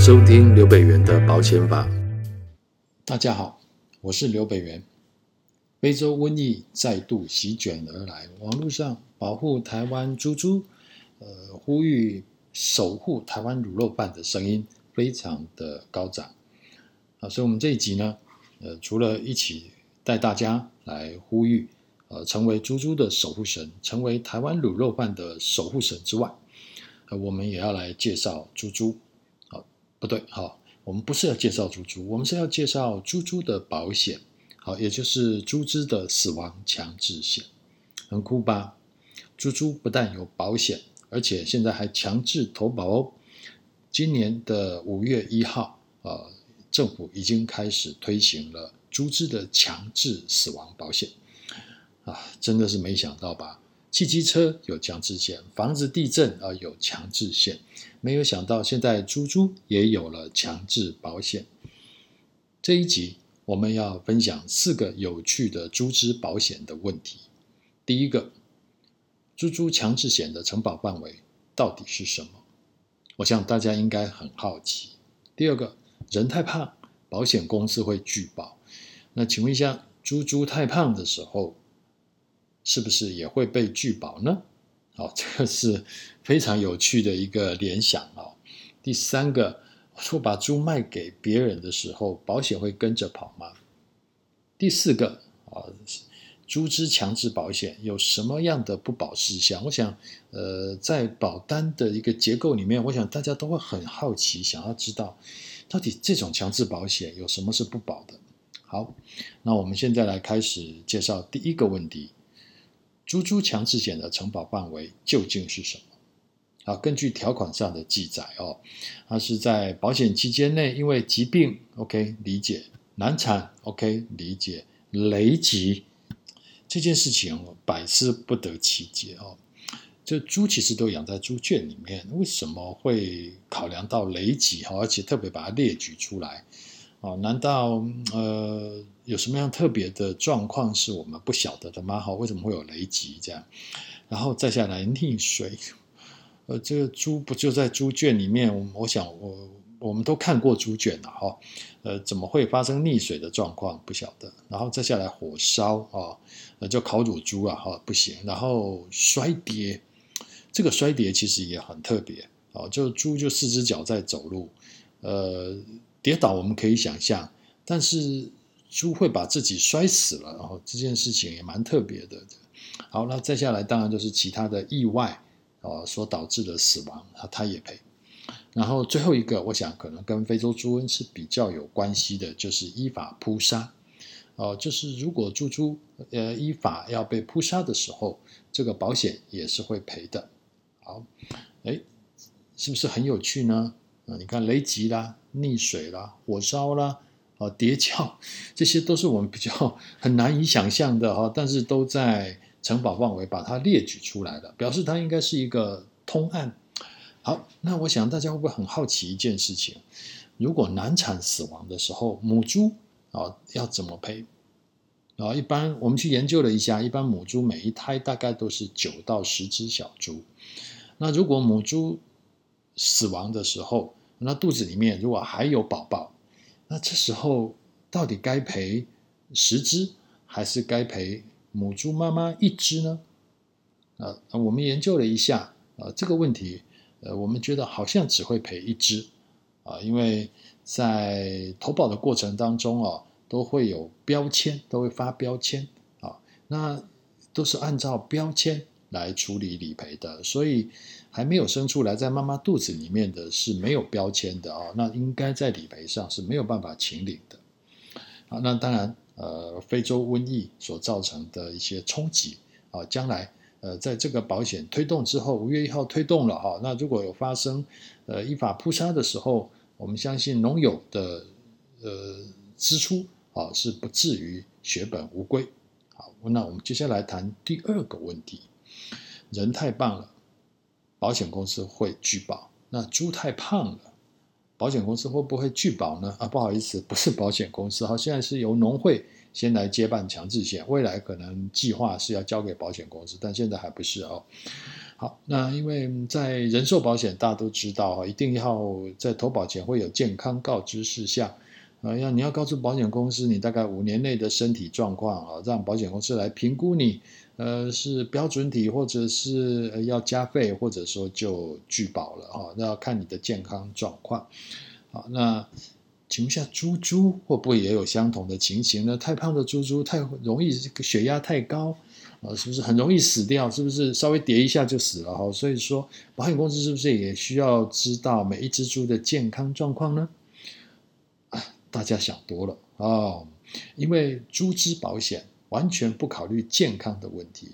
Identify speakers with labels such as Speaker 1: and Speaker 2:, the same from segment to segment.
Speaker 1: 收听刘北元的保险法。
Speaker 2: 大家好，我是刘北元。非洲瘟疫再度席卷而来，网络上保护台湾猪猪，呃，呼吁守护台湾卤肉饭的声音非常的高涨。啊，所以我们这一集呢，呃，除了一起带大家来呼吁，呃，成为猪猪的守护神，成为台湾卤肉饭的守护神之外，呃，我们也要来介绍猪猪。不对，好，我们不是要介绍猪猪，我们是要介绍猪猪的保险，好，也就是猪只的死亡强制险，很酷吧？猪猪不但有保险，而且现在还强制投保哦。今年的五月一号，呃，政府已经开始推行了猪只的强制死亡保险，啊，真的是没想到吧？汽机车有强制险，房子地震啊有强制险，没有想到现在猪猪也有了强制保险。这一集我们要分享四个有趣的猪只保险的问题。第一个，猪猪强制险的承保范围到底是什么？我想大家应该很好奇。第二个，人太胖，保险公司会拒保。那请问一下，猪猪太胖的时候，是不是也会被拒保呢？哦，这个是非常有趣的一个联想哦。第三个，说把猪卖给别人的时候，保险会跟着跑吗？第四个啊，猪只强制保险有什么样的不保事项？我想，呃，在保单的一个结构里面，我想大家都会很好奇，想要知道到底这种强制保险有什么是不保的。好，那我们现在来开始介绍第一个问题。猪猪强制险的承保范围究竟是什么？啊，根据条款上的记载哦，它是在保险期间内，因为疾病，OK，理解；难产，OK，理解；雷击这件事情，百思不得其解哦。这猪其实都养在猪圈里面，为什么会考量到雷击？哈，而且特别把它列举出来。哦，难道呃有什么样特别的状况是我们不晓得的吗？好，为什么会有雷击这样？然后再下来溺水，呃，这个猪不就在猪圈里面？我我想我我们都看过猪圈了哈，呃，怎么会发生溺水的状况？不晓得。然后再下来火烧啊，呃，就烤乳猪啊，哈，不行。然后摔跌，这个摔跌其实也很特别哦，就猪就四只脚在走路，呃。跌倒我们可以想象，但是猪会把自己摔死了，然后这件事情也蛮特别的。好，那再下来当然就是其他的意外哦所导致的死亡，他他也赔。然后最后一个，我想可能跟非洲猪瘟是比较有关系的，就是依法扑杀哦，就是如果猪猪呃依法要被扑杀的时候，这个保险也是会赔的。好，哎，是不是很有趣呢？你看雷击啦。溺水啦，火烧啦，啊，跌跤，这些都是我们比较 很难以想象的哈，但是都在城堡范围把它列举出来了，表示它应该是一个通案。好，那我想大家会不会很好奇一件事情？如果难产死亡的时候，母猪啊要怎么赔？啊，一般我们去研究了一下，一般母猪每一胎大概都是九到十只小猪。那如果母猪死亡的时候，那肚子里面如果还有宝宝，那这时候到底该赔十只，还是该赔母猪妈妈一只呢？啊，我们研究了一下，啊，这个问题，呃，我们觉得好像只会赔一只，啊，因为在投保的过程当中啊，都会有标签，都会发标签，啊，那都是按照标签来处理理赔的，所以。还没有生出来，在妈妈肚子里面的是没有标签的啊，那应该在理赔上是没有办法请领的。啊，那当然，呃，非洲瘟疫所造成的一些冲击啊，将来呃，在这个保险推动之后，五月一号推动了哈，那如果有发生呃依法扑杀的时候，我们相信农友的呃支出啊是不至于血本无归。好，那我们接下来谈第二个问题，人太棒了。保险公司会拒保，那猪太胖了，保险公司会不会拒保呢？啊，不好意思，不是保险公司哈，现在是由农会先来接办强制险，未来可能计划是要交给保险公司，但现在还不是哦。好，那因为在人寿保险，大家都知道哈，一定要在投保前会有健康告知事项，啊，要你要告诉保险公司你大概五年内的身体状况啊，让保险公司来评估你，呃，是标准体或者是要加费，或者说就拒保了哈，那要看你的健康状况。好，那请问一下，猪猪会不会也有相同的情形呢？太胖的猪猪太容易这个血压太高。啊，是不是很容易死掉？是不是稍微跌一下就死了？哈，所以说保险公司是不是也需要知道每一只猪的健康状况呢？啊，大家想多了哦，因为猪只保险完全不考虑健康的问题，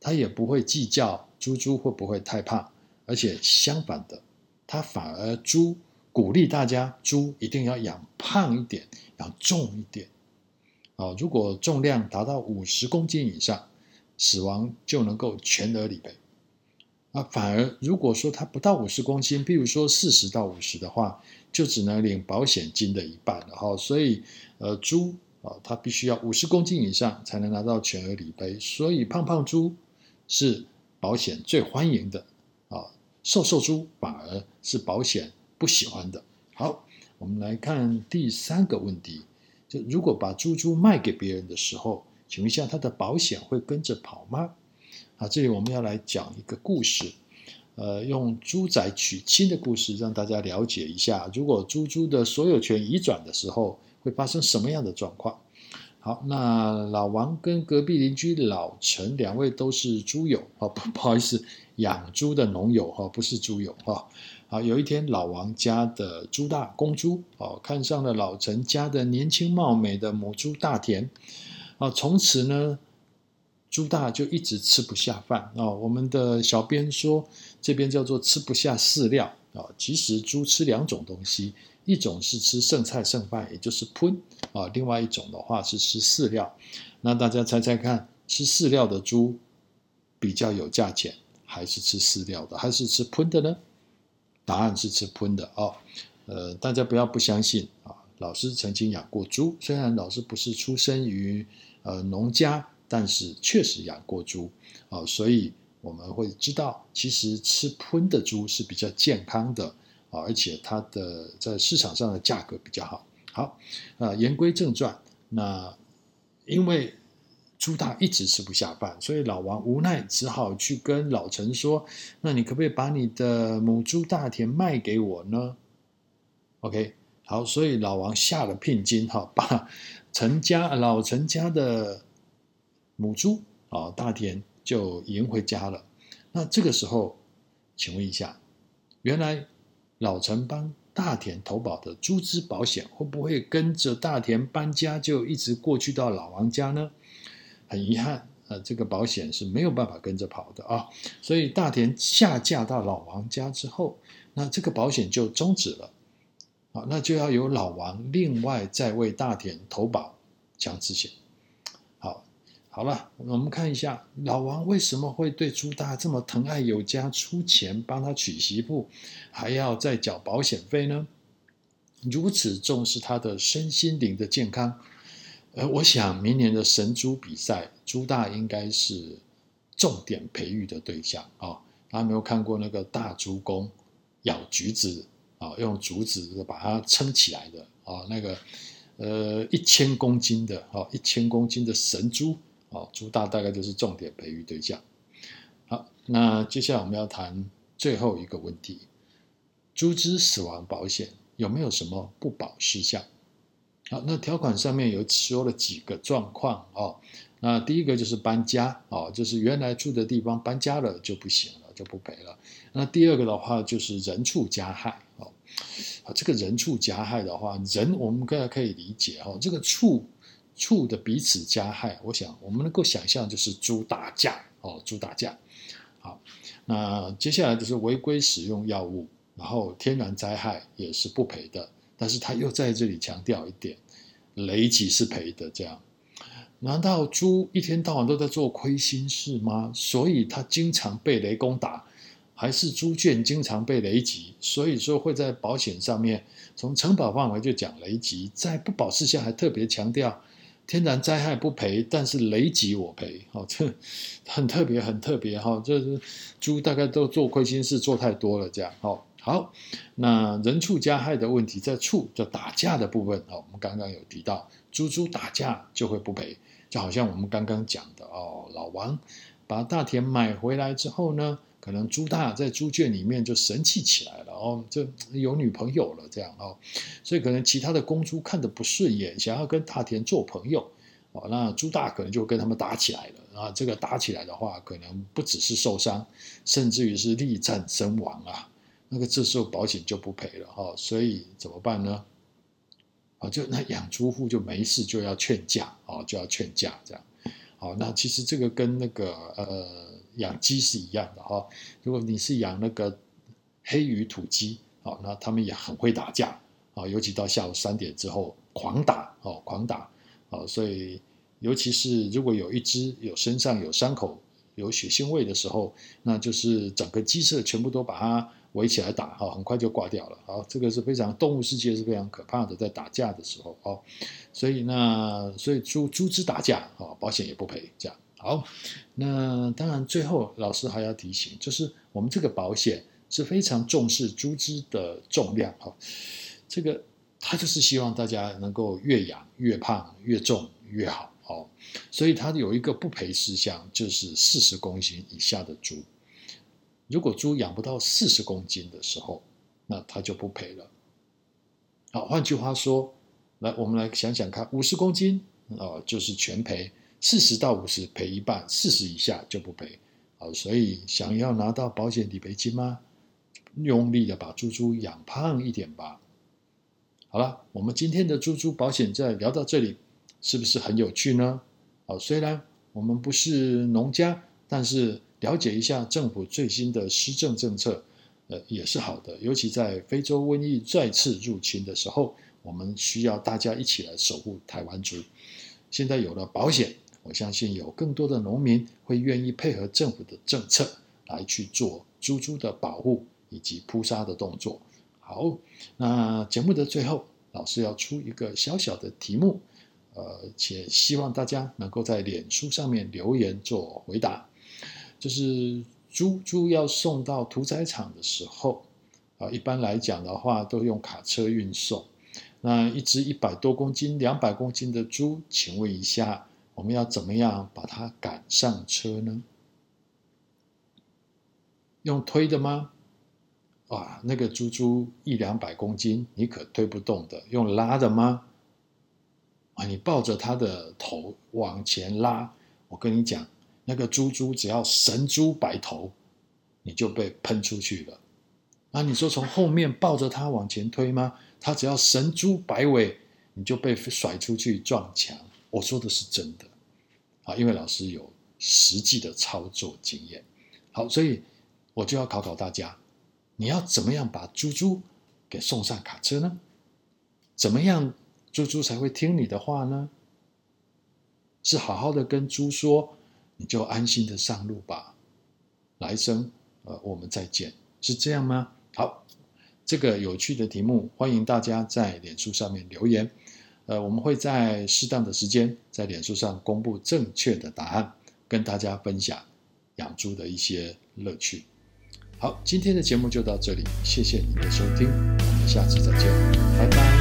Speaker 2: 它也不会计较猪猪会不会太胖，而且相反的，它反而猪鼓励大家猪一定要养胖一点，养重一点。啊，如果重量达到五十公斤以上。死亡就能够全额理赔，啊，反而如果说它不到五十公斤，比如说四十到五十的话，就只能领保险金的一半了哈。所以，呃，猪啊，它必须要五十公斤以上才能拿到全额理赔。所以，胖胖猪是保险最欢迎的啊，瘦瘦猪反而是保险不喜欢的。好，我们来看第三个问题，就如果把猪猪卖给别人的时候。请问一下，他的保险会跟着跑吗？啊，这里我们要来讲一个故事，呃，用猪仔娶亲的故事，让大家了解一下，如果猪猪的所有权移转的时候，会发生什么样的状况？好，那老王跟隔壁邻居老陈两位都是猪友，啊，不，不好意思，养猪的农友哈，不是猪友哈。好，有一天老王家的猪大公猪哦，看上了老陈家的年轻貌美的母猪大田。啊，从此呢，猪大就一直吃不下饭啊。我们的小编说，这边叫做吃不下饲料啊。其实猪吃两种东西，一种是吃剩菜剩饭，也就是喷啊；另外一种的话是吃饲料。那大家猜猜看，吃饲料的猪比较有价钱，还是吃饲料的，还是吃喷的呢？答案是吃喷的啊。呃，大家不要不相信啊。老师曾经养过猪，虽然老师不是出生于呃农家，但是确实养过猪啊、所以我们会知道，其实吃喷的猪是比较健康的啊、而且它的在市场上的价格比较好。好啊、呃，言归正传，那因为猪大一直吃不下饭，所以老王无奈只好去跟老陈说：“那你可不可以把你的母猪大田卖给我呢？”OK。好，所以老王下了聘金，哈，把陈家老陈家的母猪啊大田就赢回家了。那这个时候，请问一下，原来老陈帮大田投保的猪只保险，会不会跟着大田搬家，就一直过去到老王家呢？很遗憾，呃，这个保险是没有办法跟着跑的啊。所以大田下嫁到老王家之后，那这个保险就终止了。好，那就要由老王另外再为大田投保强制险。好，了，我们看一下老王为什么会对朱大这么疼爱有加，出钱帮他娶媳妇，还要再缴保险费呢？如此重视他的身心灵的健康，呃，我想明年的神猪比赛，朱大应该是重点培育的对象啊。哦，大家没有看过那个大猪公咬橘子？啊，用竹子把它撑起来的啊，那个呃一千公斤的啊，一千公斤的神猪哦，猪大大概就是重点培育对象。好，那接下来我们要谈最后一个问题：猪只死亡保险有没有什么不保事项？好，那条款上面有说了几个状况哦。那第一个就是搬家啊，就是原来住的地方搬家了就不行了，就不赔了。那第二个的话就是人畜加害。啊，这个人畜加害的话，人我们可可以理解哦，这个畜畜的彼此加害，我想我们能够想象就是猪打架哦，猪打架。好，那接下来就是违规使用药物，然后天然灾害也是不赔的，但是他又在这里强调一点，雷击是赔的。这样，难道猪一天到晚都在做亏心事吗？所以他经常被雷公打。还是猪圈经常被雷击，所以说会在保险上面从承保范围就讲雷击，在不保事项还特别强调天然灾害不赔，但是雷击我赔，好，这 很特别，很特别哈。这是猪大概都做亏心事做太多了，这样好。好，那人畜加害的问题，在畜就打架的部分，我们刚刚有提到，猪猪打架就会不赔，就好像我们刚刚讲的哦，老王把大田买回来之后呢，可能猪大在猪圈里面就神气起来了哦，就有女朋友了这样哦，所以可能其他的公猪看得不顺眼，想要跟大田做朋友哦，那猪大可能就跟他们打起来了啊，这个打起来的话，可能不只是受伤，甚至于是力战身亡啊。那个这时候保险就不赔了哈，所以怎么办呢？啊，就那养猪户就没事就要劝架啊，就要劝架这样。好，那其实这个跟那个呃养鸡是一样的哈。如果你是养那个黑羽土鸡，啊，那他们也很会打架啊，尤其到下午三点之后狂打哦，狂打啊，所以尤其是如果有一只有身上有伤口有血腥味的时候，那就是整个鸡舍全部都把它。围起来打哈，很快就挂掉了。好，这个是非常动物世界是非常可怕的，在打架的时候哦。所以那所以猪猪只打架啊，保险也不赔。这样好，那当然最后老师还要提醒，就是我们这个保险是非常重视猪只的重量哈。这个他就是希望大家能够越养越胖越重越好哦。所以它有一个不赔事项，就是四十公斤以下的猪。如果猪养不到四十公斤的时候，那它就不赔了。好，换句话说，来，我们来想想看，五十公斤啊，就是全赔；四十到五十赔一半，四十以下就不赔。好，所以想要拿到保险理赔金吗？用力的把猪猪养胖一点吧。好了，我们今天的猪猪保险再聊到这里，是不是很有趣呢？好，虽然我们不是农家，但是。了解一下政府最新的施政政策，呃，也是好的。尤其在非洲瘟疫再次入侵的时候，我们需要大家一起来守护台湾猪。现在有了保险，我相信有更多的农民会愿意配合政府的政策来去做猪猪的保护以及扑杀的动作。好，那节目的最后，老师要出一个小小的题目，呃，且希望大家能够在脸书上面留言做回答。就是猪猪要送到屠宰场的时候，啊，一般来讲的话都用卡车运送。那一只一百多公斤、两百公斤的猪，请问一下，我们要怎么样把它赶上车呢？用推的吗？哇，那个猪猪一两百公斤，你可推不动的。用拉的吗？啊，你抱着它的头往前拉，我跟你讲。那个猪猪只要神猪摆头，你就被喷出去了。啊，你说从后面抱着它往前推吗？它只要神猪摆尾，你就被甩出去撞墙。我说的是真的，啊，因为老师有实际的操作经验。好，所以我就要考考大家，你要怎么样把猪猪给送上卡车呢？怎么样猪猪才会听你的话呢？是好好的跟猪说。你就安心的上路吧，来生，呃，我们再见，是这样吗？好，这个有趣的题目，欢迎大家在脸书上面留言，呃，我们会在适当的时间在脸书上公布正确的答案，跟大家分享养猪的一些乐趣。好，今天的节目就到这里，谢谢您的收听，我们下次再见，拜拜。